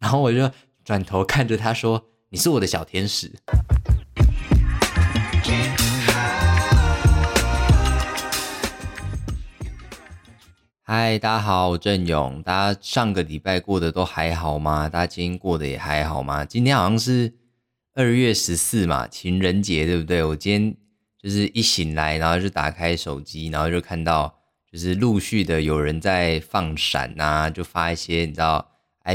然后我就转头看着他说：“你是我的小天使。”嗨，大家好，我郑勇。大家上个礼拜过得都还好吗？大家今天过得也还好吗？今天好像是二月十四嘛，情人节，对不对？我今天就是一醒来，然后就打开手机，然后就看到就是陆续的有人在放闪啊，就发一些你知道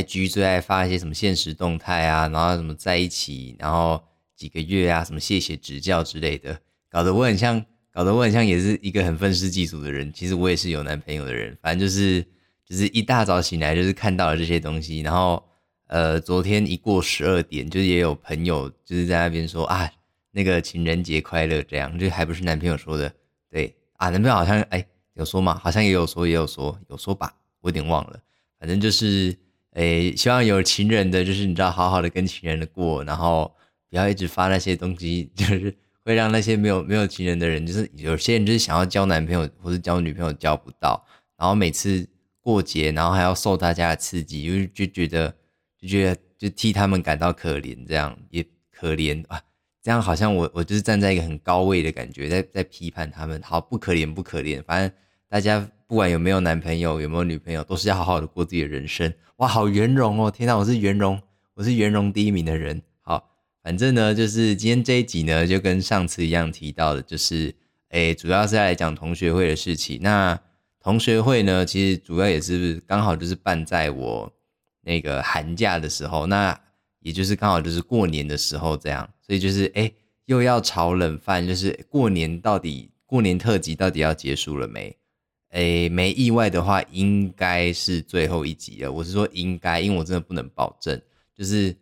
，IG 最爱发一些什么现实动态啊，然后什么在一起，然后几个月啊，什么谢谢指教之类的，搞得我很像。搞得我很像也是一个很愤世嫉俗的人，其实我也是有男朋友的人。反正就是就是一大早醒来就是看到了这些东西，然后呃昨天一过十二点，就是也有朋友就是在那边说啊那个情人节快乐这样，就还不是男朋友说的，对啊男朋友好像哎有说嘛，好像也有说也有说有说吧，我有点忘了，反正就是诶希望有情人的就是你知道好好的跟情人的过，然后不要一直发那些东西就是。会让那些没有没有情人的人，就是有些人就是想要交男朋友或者交女朋友交不到，然后每次过节，然后还要受大家的刺激，就就觉得就觉得就替他们感到可怜，这样也可怜啊，这样好像我我就是站在一个很高位的感觉，在在批判他们，好不可怜不可怜，反正大家不管有没有男朋友有没有女朋友，都是要好好的过自己的人生，哇，好圆融哦，天哪，我是圆融，我是圆融第一名的人。好反正呢，就是今天这一集呢，就跟上次一样提到的，就是，诶，主要是来讲同学会的事情。那同学会呢，其实主要也是刚好就是办在我那个寒假的时候，那也就是刚好就是过年的时候这样，所以就是，诶，又要炒冷饭，就是过年到底过年特辑到底要结束了没？诶，没意外的话，应该是最后一集了。我是说应该，因为我真的不能保证，就是。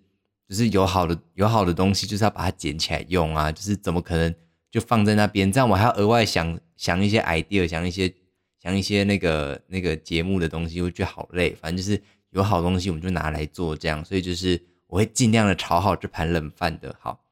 就是有好的有好的东西，就是要把它捡起来用啊！就是怎么可能就放在那边？这样我还要额外想想一些 idea，想一些想一些那个那个节目的东西，我觉得好累。反正就是有好东西，我们就拿来做这样。所以就是我会尽量的炒好这盘冷饭的。好，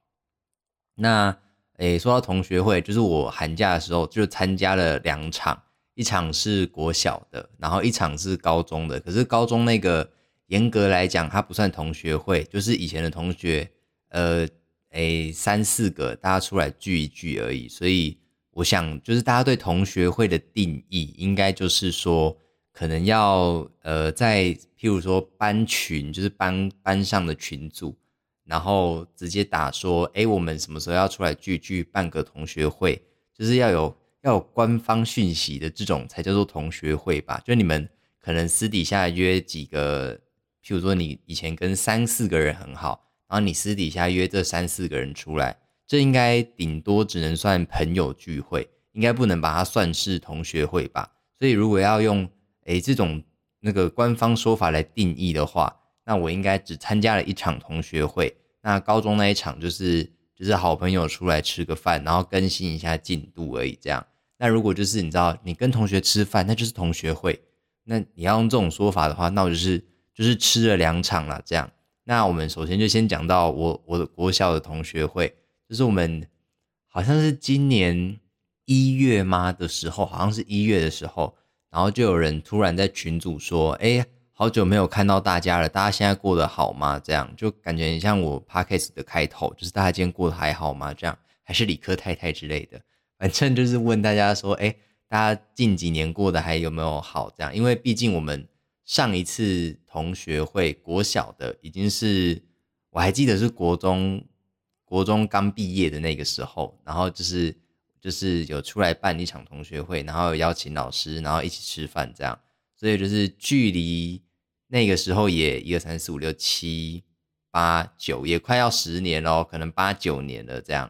那诶，说到同学会，就是我寒假的时候就参加了两场，一场是国小的，然后一场是高中的。可是高中那个。严格来讲，它不算同学会，就是以前的同学，呃，诶，三四个大家出来聚一聚而已。所以我想，就是大家对同学会的定义，应该就是说，可能要呃，在譬如说班群，就是班班上的群组，然后直接打说，哎，我们什么时候要出来聚聚，办个同学会，就是要有要有官方讯息的这种，才叫做同学会吧？就你们可能私底下约几个。譬如说，你以前跟三四个人很好，然后你私底下约这三四个人出来，这应该顶多只能算朋友聚会，应该不能把它算是同学会吧？所以如果要用诶这种那个官方说法来定义的话，那我应该只参加了一场同学会，那高中那一场就是就是好朋友出来吃个饭，然后更新一下进度而已。这样，那如果就是你知道你跟同学吃饭，那就是同学会，那你要用这种说法的话，那我就是。就是吃了两场了，这样。那我们首先就先讲到我我的国小的同学会，就是我们好像是今年一月吗的时候，好像是一月的时候，然后就有人突然在群组说：“哎，好久没有看到大家了，大家现在过得好吗？”这样就感觉很像我 podcast 的开头，就是大家今天过得还好吗？这样还是理科太太之类的，反正就是问大家说：“哎，大家近几年过得还有没有好？”这样，因为毕竟我们。上一次同学会，国小的已经是，我还记得是国中，国中刚毕业的那个时候，然后就是就是有出来办一场同学会，然后邀请老师，然后一起吃饭这样，所以就是距离那个时候也一二三四五六七八九，也快要十年了，可能八九年了这样，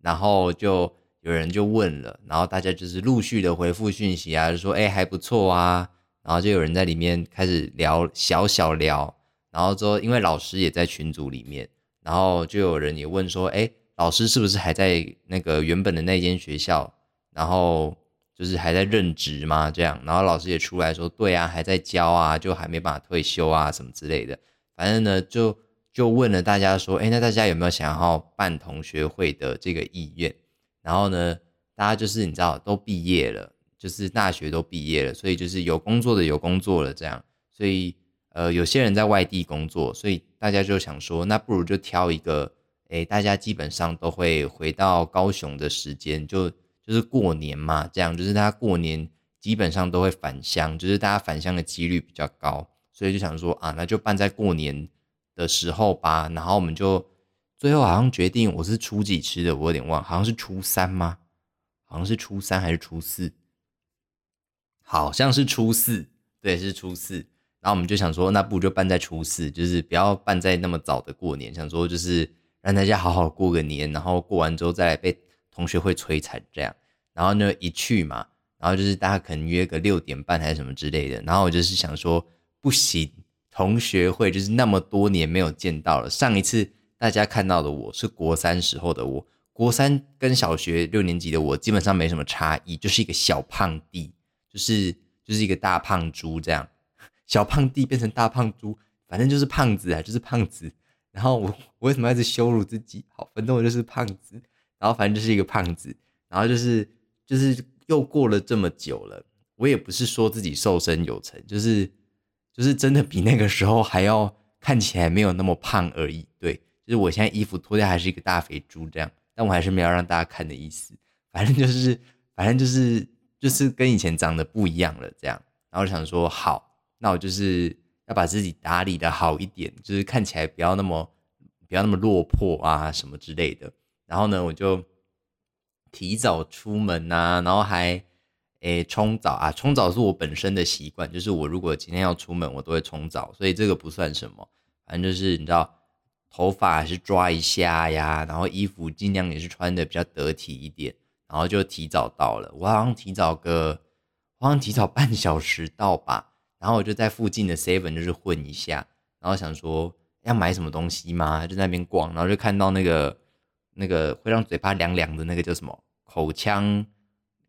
然后就有人就问了，然后大家就是陆续的回复讯息啊，就说哎还不错啊。然后就有人在里面开始聊小小聊，然后说因为老师也在群组里面，然后就有人也问说，哎，老师是不是还在那个原本的那间学校？然后就是还在任职吗？这样，然后老师也出来说，对啊，还在教啊，就还没办法退休啊，什么之类的。反正呢，就就问了大家说，哎，那大家有没有想要办同学会的这个意愿？然后呢，大家就是你知道都毕业了。就是大学都毕业了，所以就是有工作的有工作了这样，所以呃，有些人在外地工作，所以大家就想说，那不如就挑一个，诶，大家基本上都会回到高雄的时间，就就是过年嘛，这样就是大家过年基本上都会返乡，就是大家返乡的几率比较高，所以就想说啊，那就办在过年的时候吧。然后我们就最后好像决定，我是初几吃的，我有点忘，好像是初三吗？好像是初三还是初四？好像是初四，对，是初四。然后我们就想说，那不如就办在初四，就是不要办在那么早的过年。想说就是让大家好好过个年，然后过完之后再来被同学会摧残这样。然后呢，一去嘛，然后就是大家可能约个六点半还是什么之类的。然后我就是想说，不行，同学会就是那么多年没有见到了。上一次大家看到的我是国三时候的我，国三跟小学六年级的我基本上没什么差异，就是一个小胖弟，就是就是一个大胖猪这样。小胖弟变成大胖猪，反正就是胖子啊，就是胖子。然后我我为什么一直羞辱自己？好，反正我就是胖子。然后反正就是一个胖子。然后就是就是又过了这么久了，我也不是说自己瘦身有成，就是就是真的比那个时候还要看起来没有那么胖而已。对，就是我现在衣服脱掉还是一个大肥猪这样，但我还是没有让大家看的意思。反正就是反正就是就是跟以前长得不一样了这样。然后想说好。那我就是要把自己打理的好一点，就是看起来不要那么不要那么落魄啊什么之类的。然后呢，我就提早出门呐，然后还诶冲澡啊，冲澡是我本身的习惯，就是我如果今天要出门，我都会冲澡，所以这个不算什么。反正就是你知道，头发还是抓一下呀，然后衣服尽量也是穿的比较得体一点，然后就提早到了。我好像提早个，好像提早半小时到吧。然后我就在附近的 seven 就是混一下，然后想说要买什么东西吗？就在那边逛，然后就看到那个那个会让嘴巴凉凉的那个叫什么口腔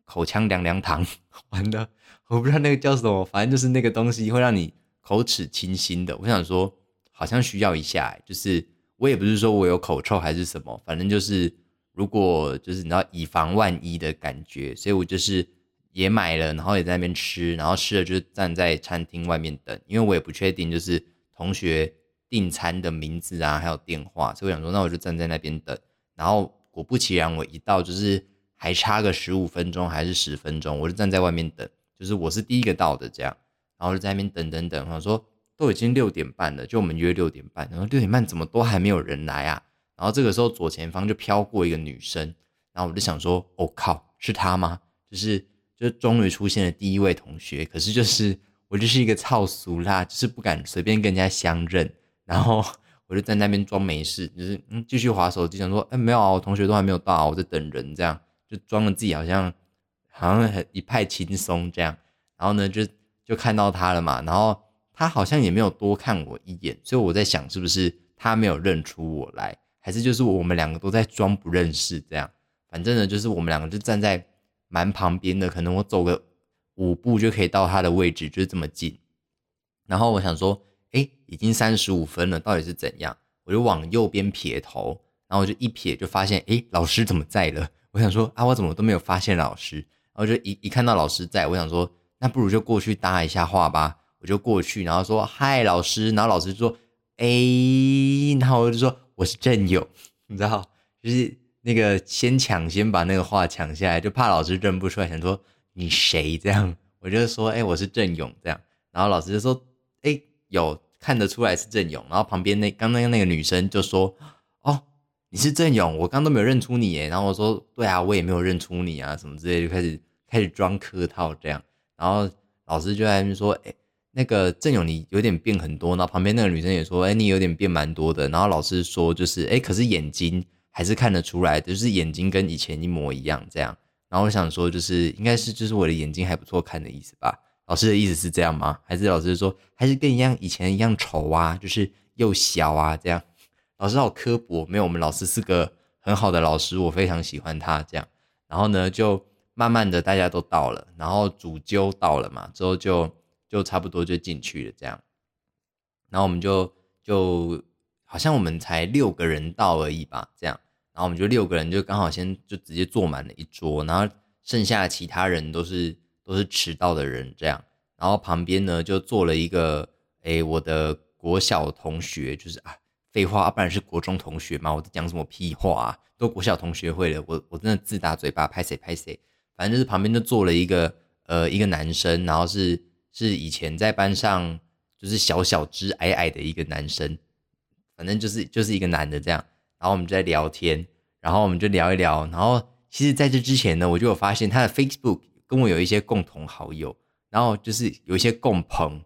口腔凉凉糖，完了我不知道那个叫什么，反正就是那个东西会让你口齿清新的。我想说好像需要一下，就是我也不是说我有口臭还是什么，反正就是如果就是你知道以防万一的感觉，所以我就是。也买了，然后也在那边吃，然后吃了就是站在餐厅外面等，因为我也不确定就是同学订餐的名字啊，还有电话，所以我想说那我就站在那边等。然后果不其然，我一到就是还差个十五分钟还是十分钟，我就站在外面等，就是我是第一个到的这样，然后就在那边等等等，我说都已经六点半了，就我们约六点半，然后六点半怎么都还没有人来啊？然后这个时候左前方就飘过一个女生，然后我就想说，我靠，是她吗？就是。就终于出现了第一位同学，可是就是我就是一个操俗啦，就是不敢随便跟人家相认，然后我就在那边装没事，就是嗯继续划手机，想说哎没有啊，我同学都还没有到，我在等人，这样就装了自己好像好像很一派轻松这样，然后呢就就看到他了嘛，然后他好像也没有多看我一眼，所以我在想是不是他没有认出我来，还是就是我们两个都在装不认识这样，反正呢就是我们两个就站在。蛮旁边的，可能我走个五步就可以到他的位置，就是这么近。然后我想说，已经三十五分了，到底是怎样？我就往右边撇头，然后我就一撇就发现，哎，老师怎么在了？我想说，啊，我怎么都没有发现老师？然后就一一看到老师在，我想说，那不如就过去搭一下话吧。我就过去，然后说，嗨，老师。然后老师说，哎，然后我就说，我是郑勇，你知道，就是。那个先抢先把那个话抢下来，就怕老师认不出来，想说你谁这样，我就说哎我是郑勇这样，然后老师就说哎有看得出来是郑勇，然后旁边那刚刚那个女生就说哦你是郑勇，我刚都没有认出你耶，然后我说对啊我也没有认出你啊什么之类就开始开始装客套这样，然后老师就在那边说哎那个郑勇你有点变很多，然后旁边那个女生也说哎你有点变蛮多的，然后老师说就是哎可是眼睛。还是看得出来，就是眼睛跟以前一模一样这样。然后我想说，就是应该是就是我的眼睛还不错看的意思吧？老师的意思是这样吗？还是老师说还是跟一样以前一样丑啊？就是又小啊这样？老师好刻薄，没有，我们老师是个很好的老师，我非常喜欢他这样。然后呢，就慢慢的大家都到了，然后主揪到了嘛，之后就就差不多就进去了这样。然后我们就就好像我们才六个人到而已吧，这样。然后我们就六个人，就刚好先就直接坐满了一桌，然后剩下的其他人都是都是迟到的人这样。然后旁边呢就坐了一个，哎，我的国小同学就是啊，废话，不然是国中同学嘛，我在讲什么屁话啊？都国小同学会了，我我真的自打嘴巴，拍谁拍谁，反正就是旁边就坐了一个呃一个男生，然后是是以前在班上就是小小只矮矮的一个男生，反正就是就是一个男的这样，然后我们就在聊天，然后我们就聊一聊，然后其实在这之前呢，我就有发现他的 Facebook 跟我有一些共同好友，然后就是有一些共朋，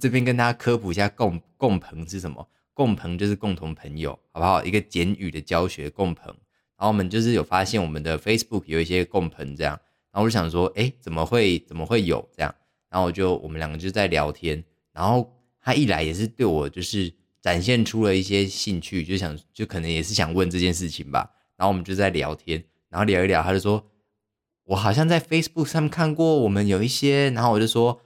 这边跟大家科普一下共共朋是什么，共朋就是共同朋友，好不好？一个简语的教学共朋。然后我们就是有发现我们的 Facebook 有一些共朋这样，然后我就想说，哎，怎么会怎么会有这样？然后我就我们两个就在聊天，然后他一来也是对我就是展现出了一些兴趣，就想就可能也是想问这件事情吧。然后我们就在聊天，然后聊一聊，他就说，我好像在 Facebook 上面看过我们有一些，然后我就说，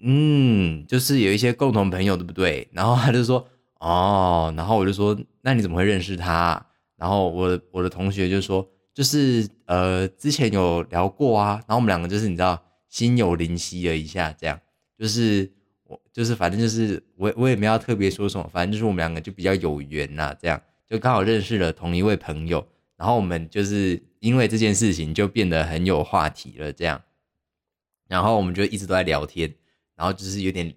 嗯，就是有一些共同朋友，对不对？然后他就说，哦，然后我就说，那你怎么会认识他？然后我我的同学就说，就是呃之前有聊过啊，然后我们两个就是你知道心有灵犀了一下，这样就是我就是反正就是我我也没有特别说什么，反正就是我们两个就比较有缘呐，这样就刚好认识了同一位朋友，然后我们就是因为这件事情就变得很有话题了，这样，然后我们就一直都在聊天，然后就是有点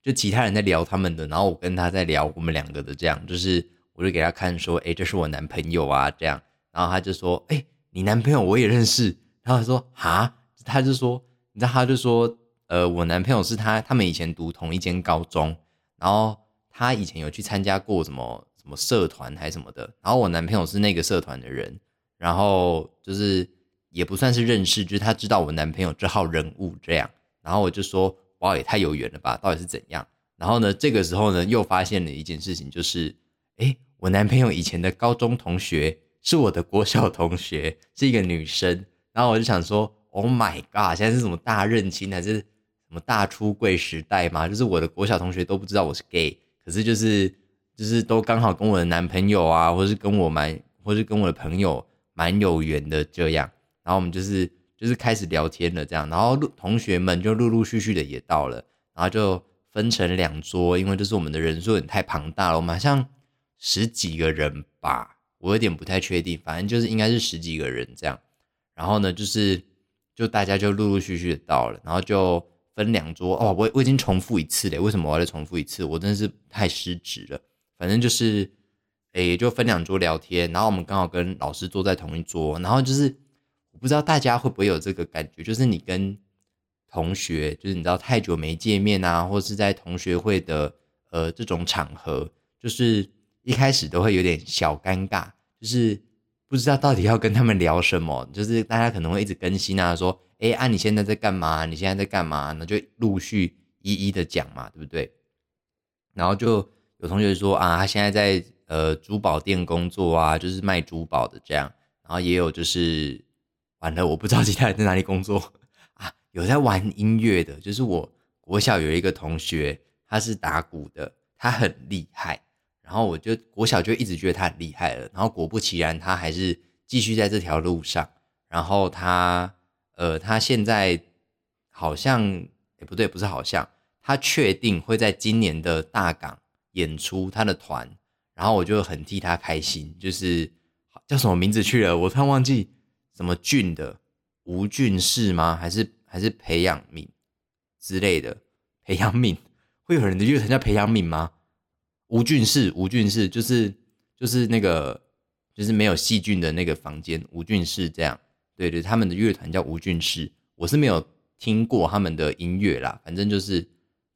就其他人在聊他们的，然后我跟他在聊我们两个的，这样就是。我就给他看说，哎，这是我男朋友啊，这样，然后他就说，哎，你男朋友我也认识，然后他说，哈，他就说，你知道，他就说，呃，我男朋友是他，他们以前读同一间高中，然后他以前有去参加过什么什么社团还是什么的，然后我男朋友是那个社团的人，然后就是也不算是认识，就是他知道我男朋友这号人物这样，然后我就说，哇，也太有缘了吧，到底是怎样？然后呢，这个时候呢，又发现了一件事情，就是。哎，我男朋友以前的高中同学是我的国小同学，是一个女生。然后我就想说，Oh my god，现在是什么大认亲还是什么大出柜时代吗？就是我的国小同学都不知道我是 gay，可是就是就是都刚好跟我的男朋友啊，或是跟我蛮，或是跟我的朋友蛮有缘的这样。然后我们就是就是开始聊天了这样，然后同学们就陆陆续续的也到了，然后就分成两桌，因为就是我们的人数很太庞大了，我们好像。十几个人吧，我有点不太确定，反正就是应该是十几个人这样。然后呢，就是就大家就陆陆续续的到了，然后就分两桌。哦，我我已经重复一次了，为什么我要再重复一次？我真的是太失职了。反正就是，诶，就分两桌聊天，然后我们刚好跟老师坐在同一桌，然后就是我不知道大家会不会有这个感觉，就是你跟同学，就是你知道太久没见面啊，或是在同学会的呃这种场合，就是。一开始都会有点小尴尬，就是不知道到底要跟他们聊什么。就是大家可能会一直更新啊，说：“哎，啊，你现在在干嘛？你现在在干嘛？”那就陆续一一的讲嘛，对不对？然后就有同学说：“啊，他现在在呃珠宝店工作啊，就是卖珠宝的这样。”然后也有就是完了，我不知道其他人在哪里工作啊，有在玩音乐的，就是我国小有一个同学，他是打鼓的，他很厉害。然后我就国小就一直觉得他很厉害了，然后果不其然，他还是继续在这条路上。然后他，呃，他现在好像，也不对，不是好像，他确定会在今年的大港演出他的团。然后我就很替他开心，就是叫什么名字去了，我突然忘记什么俊的，吴俊士吗？还是还是培养敏之类的？培养敏会有人的乐团叫培养敏吗？吴俊士，吴俊士就是就是那个就是没有细菌的那个房间，吴俊士这样，对对，他们的乐团叫吴俊士，我是没有听过他们的音乐啦，反正就是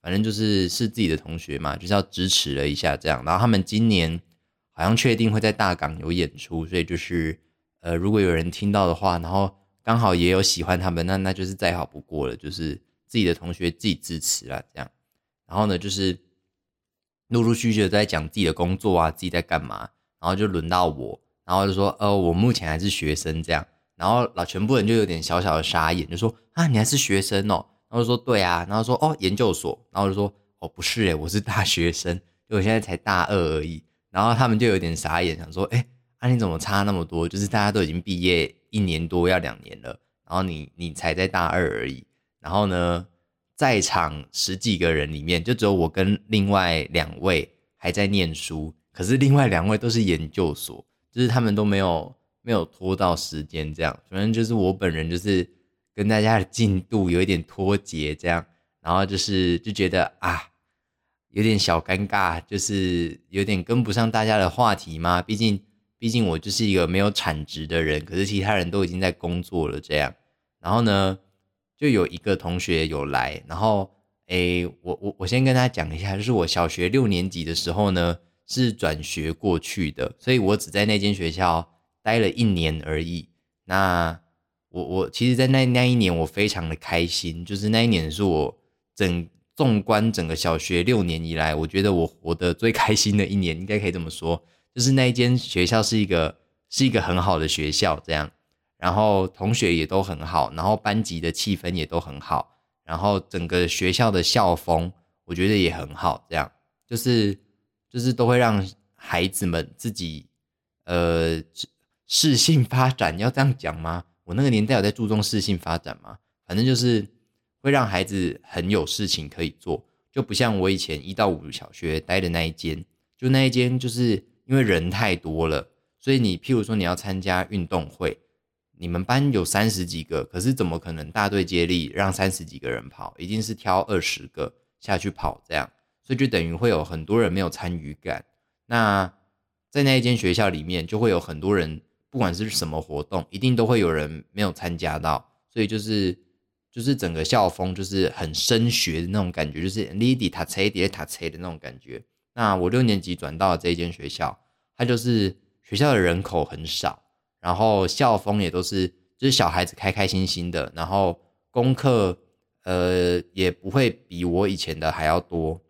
反正就是是自己的同学嘛，就是要支持了一下这样，然后他们今年好像确定会在大港有演出，所以就是呃，如果有人听到的话，然后刚好也有喜欢他们，那那就是再好不过了，就是自己的同学自己支持啦这样，然后呢就是。陆陆续续的在讲自己的工作啊，自己在干嘛，然后就轮到我，然后就说，呃，我目前还是学生这样，然后老全部人就有点小小的傻眼，就说，啊，你还是学生哦，后说，对啊，然后说，哦，研究所，然后就说，哦，不是诶，我是大学生，因为我现在才大二而已，然后他们就有点傻眼，想说，哎，啊，你怎么差那么多？就是大家都已经毕业一年多要两年了，然后你你才在大二而已，然后呢，在场十几个人里面，就只有我跟另外两位还在念书，可是另外两位都是研究所，就是他们都没有没有拖到时间，这样，反正就是我本人就是跟大家的进度有一点脱节，这样，然后就是就觉得啊，有点小尴尬，就是有点跟不上大家的话题嘛，毕竟毕竟我就是一个没有产值的人，可是其他人都已经在工作了，这样，然后呢？就有一个同学有来，然后诶，我我我先跟大家讲一下，就是我小学六年级的时候呢，是转学过去的，所以我只在那间学校待了一年而已。那我我其实，在那那一年，我非常的开心，就是那一年是我整纵观整个小学六年以来，我觉得我活得最开心的一年，应该可以这么说，就是那一间学校是一个是一个很好的学校，这样。然后同学也都很好，然后班级的气氛也都很好，然后整个学校的校风我觉得也很好，这样就是就是都会让孩子们自己呃适性发展，要这样讲吗？我那个年代有在注重适性发展吗？反正就是会让孩子很有事情可以做，就不像我以前一到五小学待的那一间，就那一间就是因为人太多了，所以你譬如说你要参加运动会。你们班有三十几个，可是怎么可能大队接力让三十几个人跑？一定是挑二十个下去跑，这样，所以就等于会有很多人没有参与感。那在那一间学校里面，就会有很多人，不管是什么活动，一定都会有人没有参加到，所以就是就是整个校风就是很升学的那种感觉，就是 lady 塔车叠塔车的那种感觉。那我六年级转到了这一间学校，它就是学校的人口很少。然后校风也都是，就是小孩子开开心心的，然后功课呃也不会比我以前的还要多，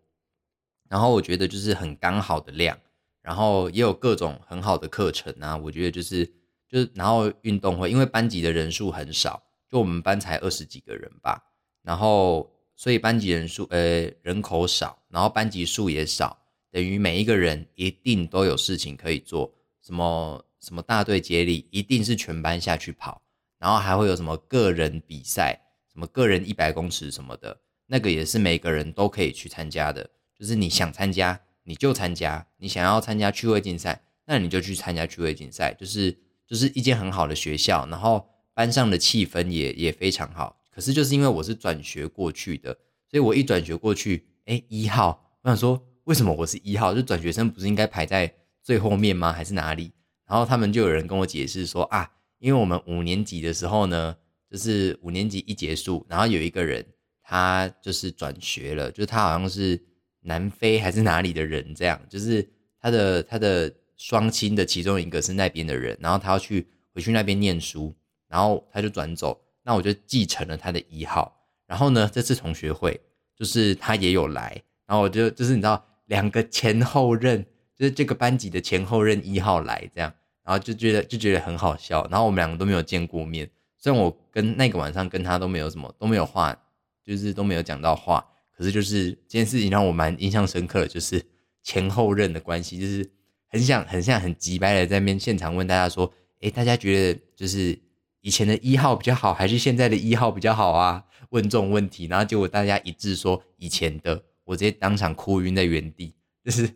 然后我觉得就是很刚好的量，然后也有各种很好的课程啊，我觉得就是就是然后运动会，因为班级的人数很少，就我们班才二十几个人吧，然后所以班级人数呃人口少，然后班级数也少，等于每一个人一定都有事情可以做，什么。什么大队接力一定是全班下去跑，然后还会有什么个人比赛，什么个人一百公尺什么的，那个也是每个人都可以去参加的。就是你想参加你就参加，你想要参加趣味竞赛，那你就去参加趣味竞赛。就是就是一间很好的学校，然后班上的气氛也也非常好。可是就是因为我是转学过去的，所以我一转学过去，哎，一号，我想说为什么我是一号？就转学生不是应该排在最后面吗？还是哪里？然后他们就有人跟我解释说啊，因为我们五年级的时候呢，就是五年级一结束，然后有一个人他就是转学了，就是他好像是南非还是哪里的人，这样就是他的他的双亲的其中一个是那边的人，然后他要去回去那边念书，然后他就转走，那我就继承了他的一号，然后呢这次同学会就是他也有来，然后我就就是你知道两个前后任。就是这个班级的前后任一号来这样，然后就觉得就觉得很好笑，然后我们两个都没有见过面，虽然我跟那个晚上跟他都没有什么都没有话，就是都没有讲到话，可是就是这件事情让我蛮印象深刻的，就是前后任的关系，就是很想很像很急掰的在面现场问大家说，诶，大家觉得就是以前的一号比较好，还是现在的一号比较好啊？问这种问题，然后结果大家一致说以前的，我直接当场哭晕在原地，就是。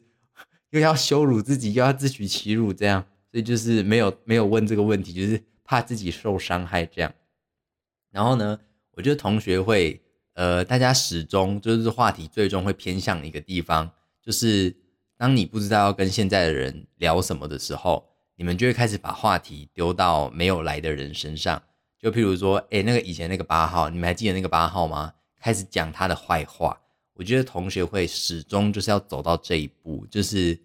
又要羞辱自己，又要自取其辱，这样，所以就是没有没有问这个问题，就是怕自己受伤害这样。然后呢，我觉得同学会，呃，大家始终就是话题最终会偏向一个地方，就是当你不知道要跟现在的人聊什么的时候，你们就会开始把话题丢到没有来的人身上。就譬如说，哎，那个以前那个八号，你们还记得那个八号吗？开始讲他的坏话。我觉得同学会始终就是要走到这一步，就是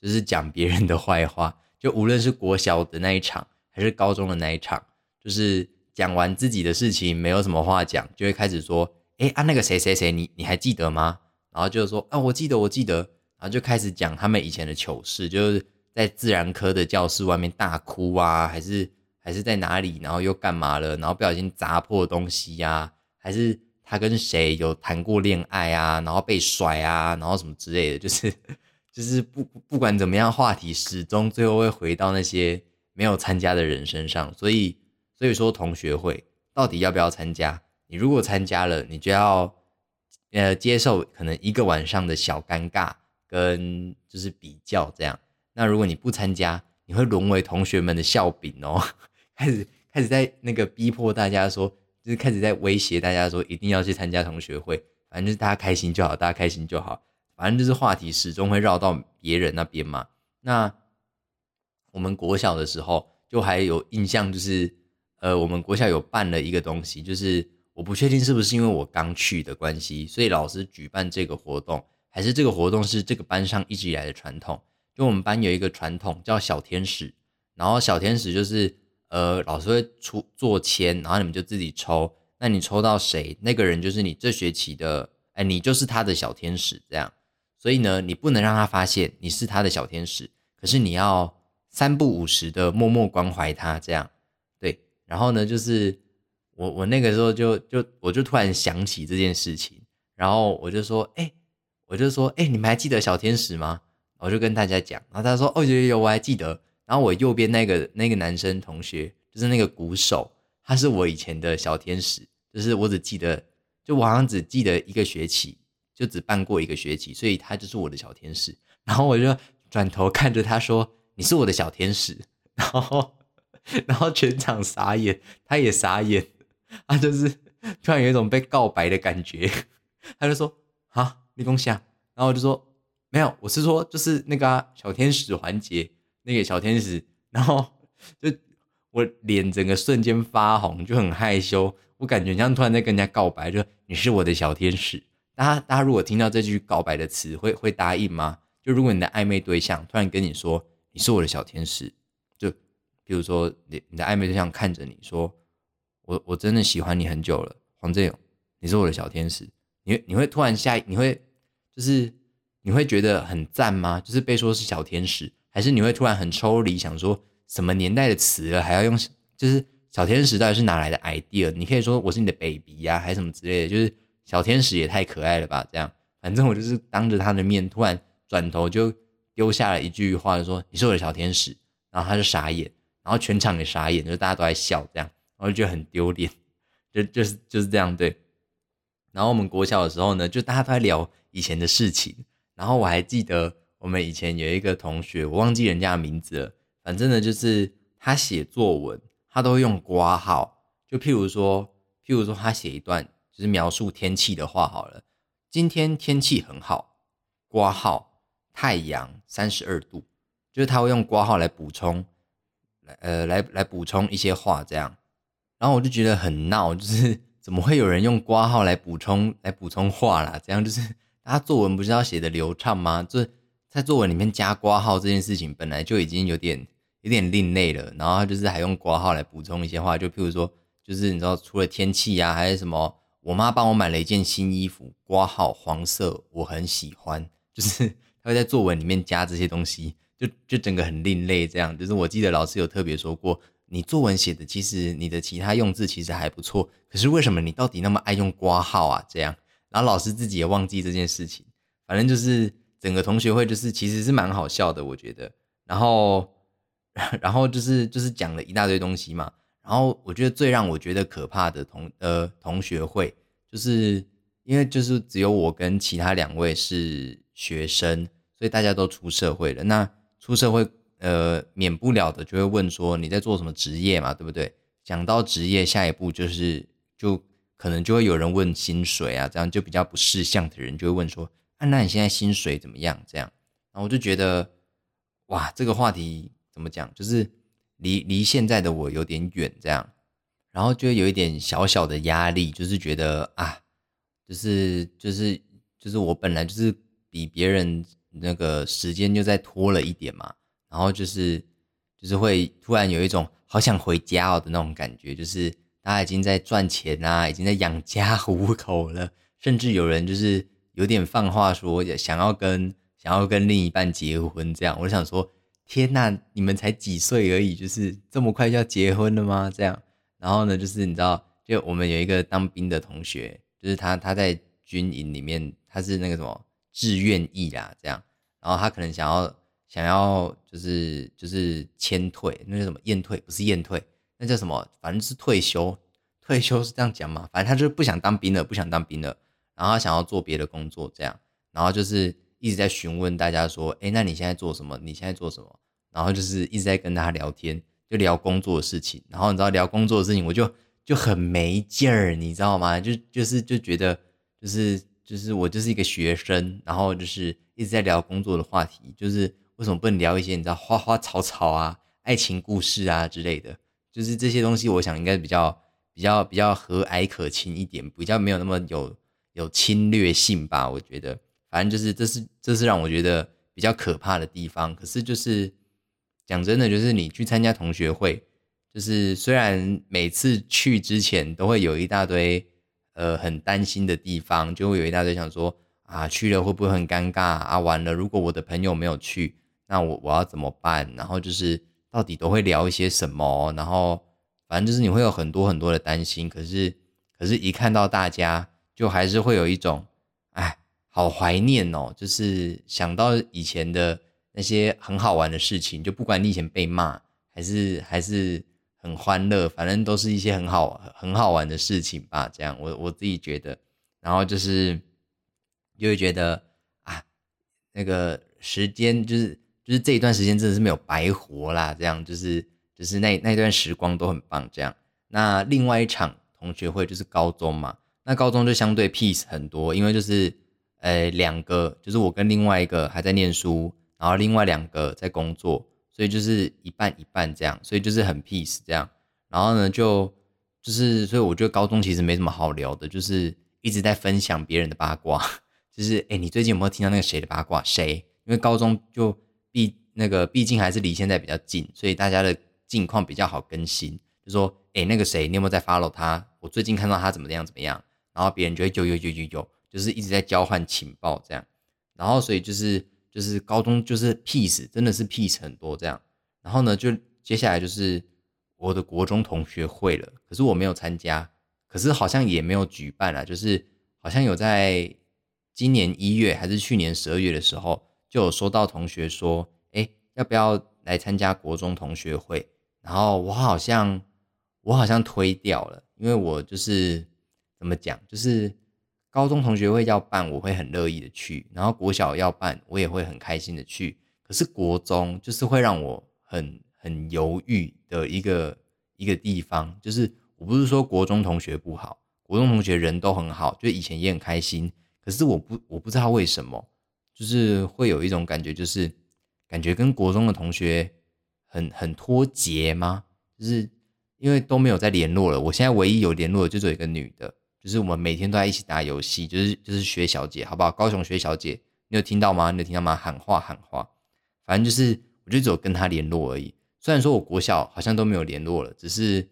就是讲别人的坏话，就无论是国小的那一场，还是高中的那一场，就是讲完自己的事情没有什么话讲，就会开始说，哎啊那个谁谁谁，你你还记得吗？然后就是说啊我记得我记得，就开始讲他们以前的糗事，就是在自然科的教室外面大哭啊，还是还是在哪里，然后又干嘛了，然后不小心砸破东西呀，还是。他跟谁有谈过恋爱啊？然后被甩啊？然后什么之类的，就是就是不不管怎么样，话题始终最后会回到那些没有参加的人身上。所以所以说，同学会到底要不要参加？你如果参加了，你就要呃接受可能一个晚上的小尴尬跟就是比较这样。那如果你不参加，你会沦为同学们的笑柄哦，开始开始在那个逼迫大家说，就是开始在威胁大家说一定要去参加同学会，反正就是大家开心就好，大家开心就好，反正就是话题始终会绕到别人那边嘛。那我们国小的时候就还有印象，就是呃，我们国小有办了一个东西，就是我不确定是不是因为我刚去的关系，所以老师举办这个活动，还是这个活动是这个班上一直以来的传统。就我们班有一个传统叫小天使，然后小天使就是呃老师会出做签，然后你们就自己抽，那你抽到谁，那个人就是你这学期的，哎，你就是他的小天使这样。所以呢，你不能让他发现你是他的小天使，可是你要三不五时的默默关怀他这样。对，然后呢，就是我我那个时候就就我就突然想起这件事情，然后我就说，哎，我就说，哎，你们还记得小天使吗？我就跟大家讲，然后他说：“哦，有有有，我还记得。”然后我右边那个那个男生同学，就是那个鼓手，他是我以前的小天使，就是我只记得，就我好像只记得一个学期，就只办过一个学期，所以他就是我的小天使。然后我就转头看着他说：“你是我的小天使。”然后，然后全场傻眼，他也傻眼，他就是突然有一种被告白的感觉，他就说：“啊，立功下。”然后我就说。没有，我是说，就是那个小天使环节，那个小天使，然后就我脸整个瞬间发红，就很害羞，我感觉像突然在跟人家告白，就你是我的小天使。大家大家如果听到这句告白的词，会会答应吗？就如果你的暧昧对象突然跟你说你是我的小天使，就比如说你你的暧昧对象看着你说，我我真的喜欢你很久了，黄振勇，你是我的小天使，你你会突然下，你会就是。你会觉得很赞吗？就是被说是小天使，还是你会突然很抽离，想说什么年代的词了，还要用就是小天使到底是哪来的 idea？你可以说我是你的 baby 呀，还是什么之类的，就是小天使也太可爱了吧？这样，反正我就是当着他的面，突然转头就丢下了一句话，说你是我的小天使，然后他就傻眼，然后全场也傻眼，就是大家都在笑，这样，我就觉得很丢脸，就就是就是这样对。然后我们国小的时候呢，就大家都在聊以前的事情。然后我还记得我们以前有一个同学，我忘记人家的名字了。反正呢，就是他写作文，他都会用挂号。就譬如说，譬如说他写一段就是描述天气的话好了。今天天气很好，挂号太阳三十二度，就是他会用挂号来补充，来呃来来补充一些话这样。然后我就觉得很闹，就是 怎么会有人用挂号来补充来补充话啦？这样就是。他作文不是要写的流畅吗？就是在作文里面加挂号这件事情本来就已经有点有点另类了，然后他就是还用挂号来补充一些话，就譬如说，就是你知道，除了天气啊，还是什么，我妈帮我买了一件新衣服，挂号黄色，我很喜欢，就是他会在作文里面加这些东西，就就整个很另类这样。就是我记得老师有特别说过，你作文写的其实你的其他用字其实还不错，可是为什么你到底那么爱用挂号啊？这样。然后老师自己也忘记这件事情，反正就是整个同学会就是其实是蛮好笑的，我觉得。然后，然后就是就是讲了一大堆东西嘛。然后我觉得最让我觉得可怕的同呃同学会，就是因为就是只有我跟其他两位是学生，所以大家都出社会了。那出社会呃免不了的就会问说你在做什么职业嘛，对不对？讲到职业，下一步就是就。可能就会有人问薪水啊，这样就比较不识相的人就会问说：“啊，那你现在薪水怎么样？”这样，然后我就觉得，哇，这个话题怎么讲，就是离离现在的我有点远，这样，然后就有一点小小的压力，就是觉得啊，就是就是就是我本来就是比别人那个时间就在拖了一点嘛，然后就是就是会突然有一种好想回家哦的那种感觉，就是。他已经在赚钱啊，已经在养家糊口了，甚至有人就是有点放话说想要跟想要跟另一半结婚这样。我想说，天呐，你们才几岁而已，就是这么快就要结婚了吗？这样，然后呢，就是你知道，就我们有一个当兵的同学，就是他他在军营里面，他是那个什么志愿役啦，这样，然后他可能想要想要就是就是签退，那个什么验退，不是验退。那叫什么？反正是退休，退休是这样讲嘛。反正他就是不想当兵了，不想当兵了。然后他想要做别的工作这样，然后就是一直在询问大家说，哎，那你现在做什么？你现在做什么？然后就是一直在跟他聊天，就聊工作的事情。然后你知道聊工作的事情，我就就很没劲儿，你知道吗？就就是就觉得就是就是我就是一个学生，然后就是一直在聊工作的话题，就是为什么不能聊一些你知道花花草草啊、爱情故事啊之类的？就是这些东西，我想应该比较比较比较和蔼可亲一点，比较没有那么有有侵略性吧。我觉得，反正就是这是这是让我觉得比较可怕的地方。可是就是。讲真的，就是你去参加同学会，就是虽然每次去之前都会有一大堆呃很担心的地方，就会有一大堆想说啊去了会不会很尴尬啊？完了，如果我的朋友没有去，那我我要怎么办？然后就是到底都会聊一些什么？然后反正就是你会有很多很多的担心。可是可是一看到大家，就还是会有一种哎，好怀念哦，就是想到以前的。那些很好玩的事情，就不管你以前被骂，还是还是很欢乐，反正都是一些很好很好玩的事情吧。这样，我我自己觉得，然后就是就会觉得啊，那个时间就是就是这一段时间真的是没有白活啦。这样就是就是那那段时光都很棒。这样，那另外一场同学会就是高中嘛，那高中就相对 peace 很多，因为就是呃两个，就是我跟另外一个还在念书。然后另外两个在工作，所以就是一半一半这样，所以就是很 peace 这样。然后呢，就就是所以我觉得高中其实没什么好聊的，就是一直在分享别人的八卦，就是哎，你最近有没有听到那个谁的八卦？谁？因为高中就毕那个毕竟还是离现在比较近，所以大家的近况比较好更新。就说哎，那个谁，你有没有在 follow 他？我最近看到他怎么样怎么样？然后别人就会有有有有有，就是一直在交换情报这样。然后所以就是。就是高中就是 peace，真的是 peace 很多这样，然后呢，就接下来就是我的国中同学会了，可是我没有参加，可是好像也没有举办啊，就是好像有在今年一月还是去年十二月的时候，就有收到同学说，哎，要不要来参加国中同学会？然后我好像我好像推掉了，因为我就是怎么讲，就是。高中同学会要办，我会很乐意的去；然后国小要办，我也会很开心的去。可是国中就是会让我很很犹豫的一个一个地方，就是我不是说国中同学不好，国中同学人都很好，就以前也很开心。可是我不我不知道为什么，就是会有一种感觉，就是感觉跟国中的同学很很脱节吗？就是因为都没有再联络了。我现在唯一有联络的就只有一个女的。就是我们每天都在一起打游戏，就是就是薛小姐，好不好？高雄薛小姐，你有听到吗？你有听到吗？喊话喊话，反正就是我就只有跟她联络而已。虽然说我国小好像都没有联络了，只是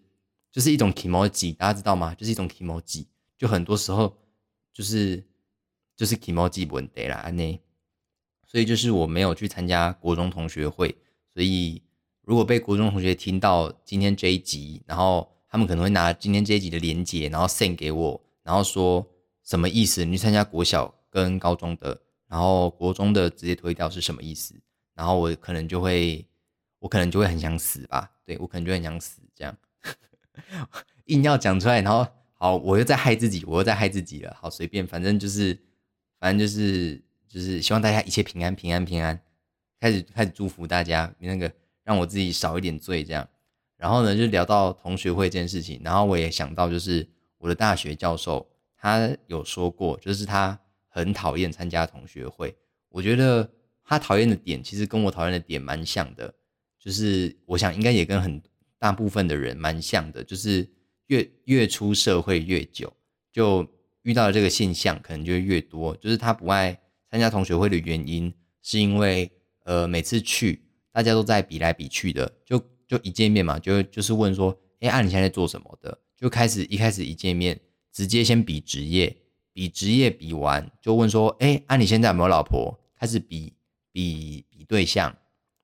就是一种 emoji，大家知道吗？就是一种 emoji，就很多时候就是就是 emoji 问题啦，安内。所以就是我没有去参加国中同学会，所以如果被国中同学听到今天这一集，然后。他们可能会拿今天这一集的连接，然后 send 给我，然后说什么意思？你去参加国小跟高中的，然后国中的直接推掉是什么意思？然后我可能就会，我可能就会很想死吧？对我可能就很想死，这样 硬要讲出来，然后好，我又在害自己，我又在害自己了。好，随便，反正就是，反正就是就是希望大家一切平安，平安，平安。开始开始祝福大家，那个让我自己少一点罪，这样。然后呢，就聊到同学会这件事情，然后我也想到，就是我的大学教授，他有说过，就是他很讨厌参加同学会。我觉得他讨厌的点，其实跟我讨厌的点蛮像的，就是我想应该也跟很大部分的人蛮像的，就是越越出社会越久，就遇到的这个现象可能就越多。就是他不爱参加同学会的原因，是因为呃每次去大家都在比来比去的，就。就一见面嘛，就就是问说，哎，啊，你现在在做什么的？就开始一开始一见面，直接先比职业，比职业比完，就问说，哎，啊，你现在有没有老婆？开始比比比对象，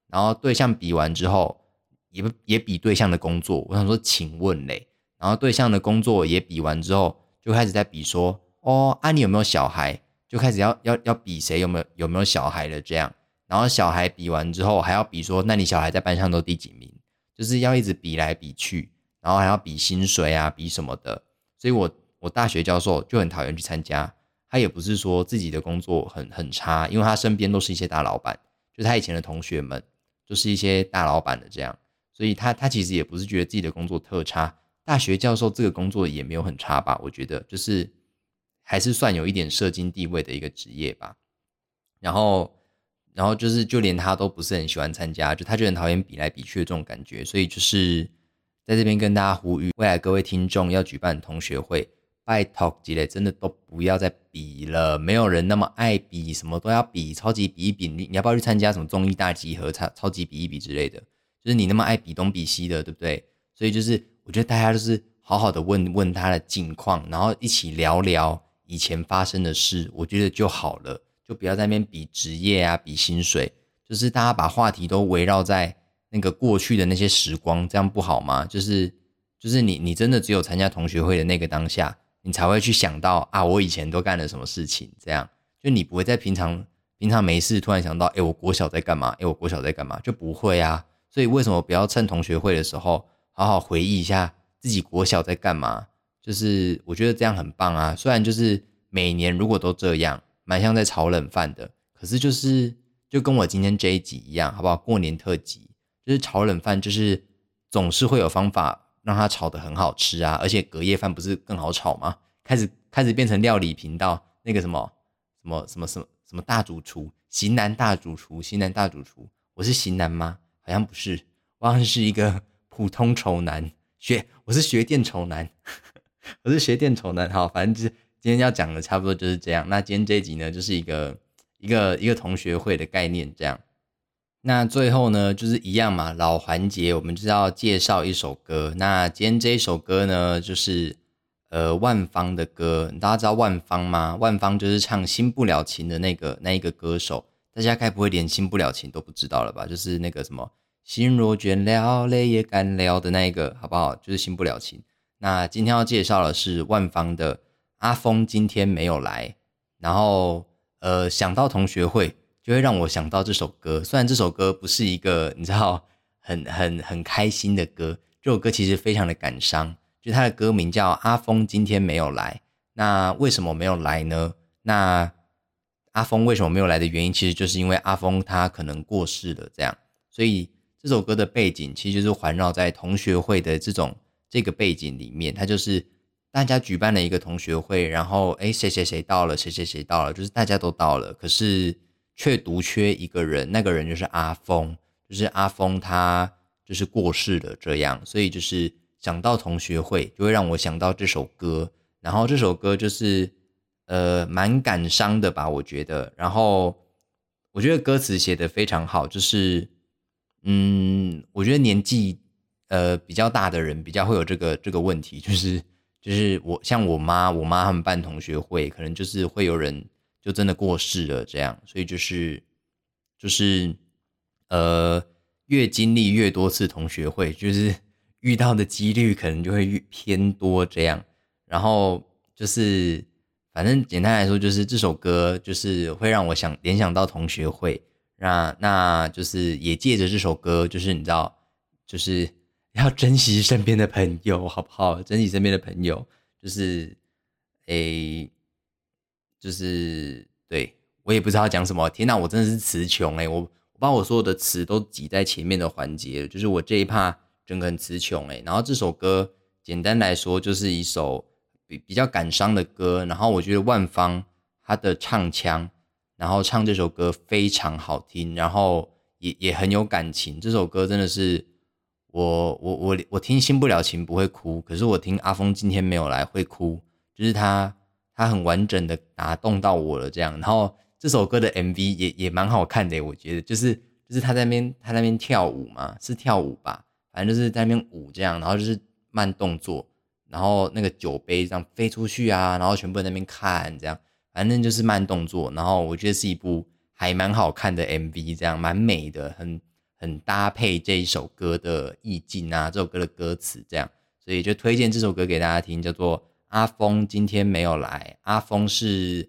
然后对象比完之后，也也比对象的工作。我想说，请问嘞，然后对象的工作也比完之后，就开始在比说，哦，啊，你有没有小孩？就开始要要要比谁有没有有没有小孩了这样，然后小孩比完之后，还要比说，那你小孩在班上都第几名？就是要一直比来比去，然后还要比薪水啊，比什么的。所以我我大学教授就很讨厌去参加，他也不是说自己的工作很很差，因为他身边都是一些大老板，就他以前的同学们就是一些大老板的这样，所以他他其实也不是觉得自己的工作特差。大学教授这个工作也没有很差吧？我觉得就是还是算有一点社经地位的一个职业吧。然后，然后就是就连他都不是很喜欢参加，就他就很讨厌比来比去的这种感觉。所以就是在这边跟大家呼吁，未来各位听众要举办同学会，拜托积累真的都不要再比了，没有人那么爱比，什么都要比，超级比一比。你你要不要去参加什么综艺大集合，超超级比一比之类的？就是你那么爱比东比西的，对不对？所以就是。我觉得大家就是好好的问问他的近况，然后一起聊聊以前发生的事，我觉得就好了，就不要在那边比职业啊，比薪水，就是大家把话题都围绕在那个过去的那些时光，这样不好吗？就是就是你你真的只有参加同学会的那个当下，你才会去想到啊，我以前都干了什么事情，这样就你不会在平常平常没事突然想到，哎，我国小在干嘛？哎，我国小在干嘛？就不会啊。所以为什么不要趁同学会的时候？好好回忆一下自己国小在干嘛，就是我觉得这样很棒啊。虽然就是每年如果都这样，蛮像在炒冷饭的，可是就是就跟我今天这一集一样，好不好？过年特辑就是炒冷饭，就是总是会有方法让它炒的很好吃啊。而且隔夜饭不是更好炒吗？开始开始变成料理频道，那个什么什么什么什么什么大主厨，型男大主厨，型男大主厨，我是型男吗？好像不是，我好像是一个。普通丑男学，我是学电丑男，我是学电丑男。好，反正就是今天要讲的差不多就是这样。那今天这一集呢，就是一个一个一个同学会的概念这样。那最后呢，就是一样嘛，老环节，我们就要介绍一首歌。那今天这一首歌呢，就是呃万芳的歌。大家知道万芳吗？万芳就是唱《新不了情》的那个那一个歌手。大家该不会连《新不了情》都不知道了吧？就是那个什么。心若倦了，泪也干了的那一个，好不好？就是新不了情。那今天要介绍的是万芳的阿峰，今天没有来。然后，呃，想到同学会，就会让我想到这首歌。虽然这首歌不是一个你知道很很很开心的歌，这首歌其实非常的感伤。就它的歌名叫《阿峰今天没有来》。那为什么没有来呢？那阿峰为什么没有来的原因，其实就是因为阿峰他可能过世了，这样，所以。这首歌的背景其实就是环绕在同学会的这种这个背景里面，它就是大家举办了一个同学会，然后哎谁谁谁到了，谁谁谁到了，就是大家都到了，可是却独缺一个人，那个人就是阿峰，就是阿峰他就是过世了这样，所以就是想到同学会就会让我想到这首歌，然后这首歌就是呃蛮感伤的吧，我觉得，然后我觉得歌词写的非常好，就是。嗯，我觉得年纪呃比较大的人比较会有这个这个问题，就是就是我像我妈，我妈他们办同学会，可能就是会有人就真的过世了这样，所以就是就是呃越经历越多次同学会，就是 遇到的几率可能就会越偏多这样，然后就是反正简单来说，就是这首歌就是会让我想联想到同学会。那那就是也借着这首歌，就是你知道，就是要珍惜身边的朋友，好不好？珍惜身边的朋友，就是诶，就是对我也不知道讲什么。天哪，我真的是词穷诶，我我把我所有的词都挤在前面的环节，就是我这一趴整个很词穷诶。然后这首歌简单来说就是一首比比较感伤的歌，然后我觉得万芳她的唱腔。然后唱这首歌非常好听，然后也也很有感情。这首歌真的是我我我我听《新不了情》不会哭，可是我听阿峰今天没有来会哭，就是他他很完整的打动到我了这样。然后这首歌的 MV 也也蛮好看的，我觉得就是就是他在那边他那边跳舞嘛，是跳舞吧，反正就是在那边舞这样，然后就是慢动作，然后那个酒杯这样飞出去啊，然后全部在那边看这样。反正就是慢动作，然后我觉得是一部还蛮好看的 MV，这样蛮美的，很很搭配这一首歌的意境啊，这首歌的歌词这样，所以就推荐这首歌给大家听，叫做《阿峰今天没有来》。阿峰是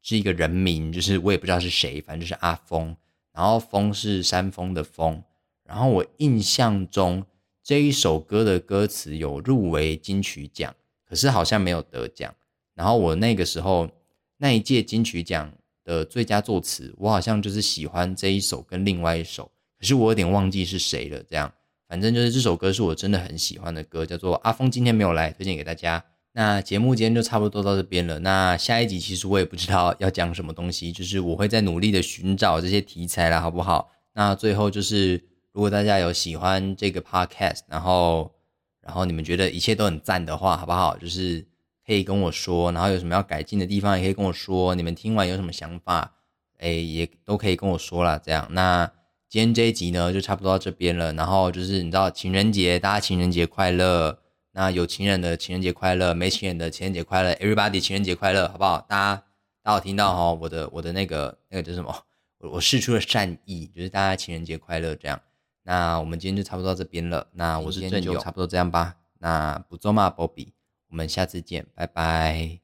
是一个人名，就是我也不知道是谁，反正就是阿峰。然后峰是山峰的峰。然后我印象中这一首歌的歌词有入围金曲奖，可是好像没有得奖。然后我那个时候。那一届金曲奖的最佳作词，我好像就是喜欢这一首跟另外一首，可是我有点忘记是谁了。这样，反正就是这首歌是我真的很喜欢的歌，叫做《阿峰今天没有来》，推荐给大家。那节目今天就差不多到这边了。那下一集其实我也不知道要讲什么东西，就是我会在努力的寻找这些题材啦，好不好？那最后就是，如果大家有喜欢这个 podcast，然后然后你们觉得一切都很赞的话，好不好？就是可以跟我说，然后有什么要改进的地方也可以跟我说。你们听完有什么想法，哎，也都可以跟我说了。这样，那今天这一集呢就差不多到这边了。然后就是你知道情人节，大家情人节快乐。那有情人的情人节快乐，没情人的情人节快乐，Everybody 情人节快乐，好不好？大家，大家有听到哈？我的我的那个那个叫什么？我我试出了善意，就是大家情人节快乐这样。那我们今天就差不多到这边了。那我是郑就差不多这样吧。那不做嘛，Bobby，我们下次见，拜拜。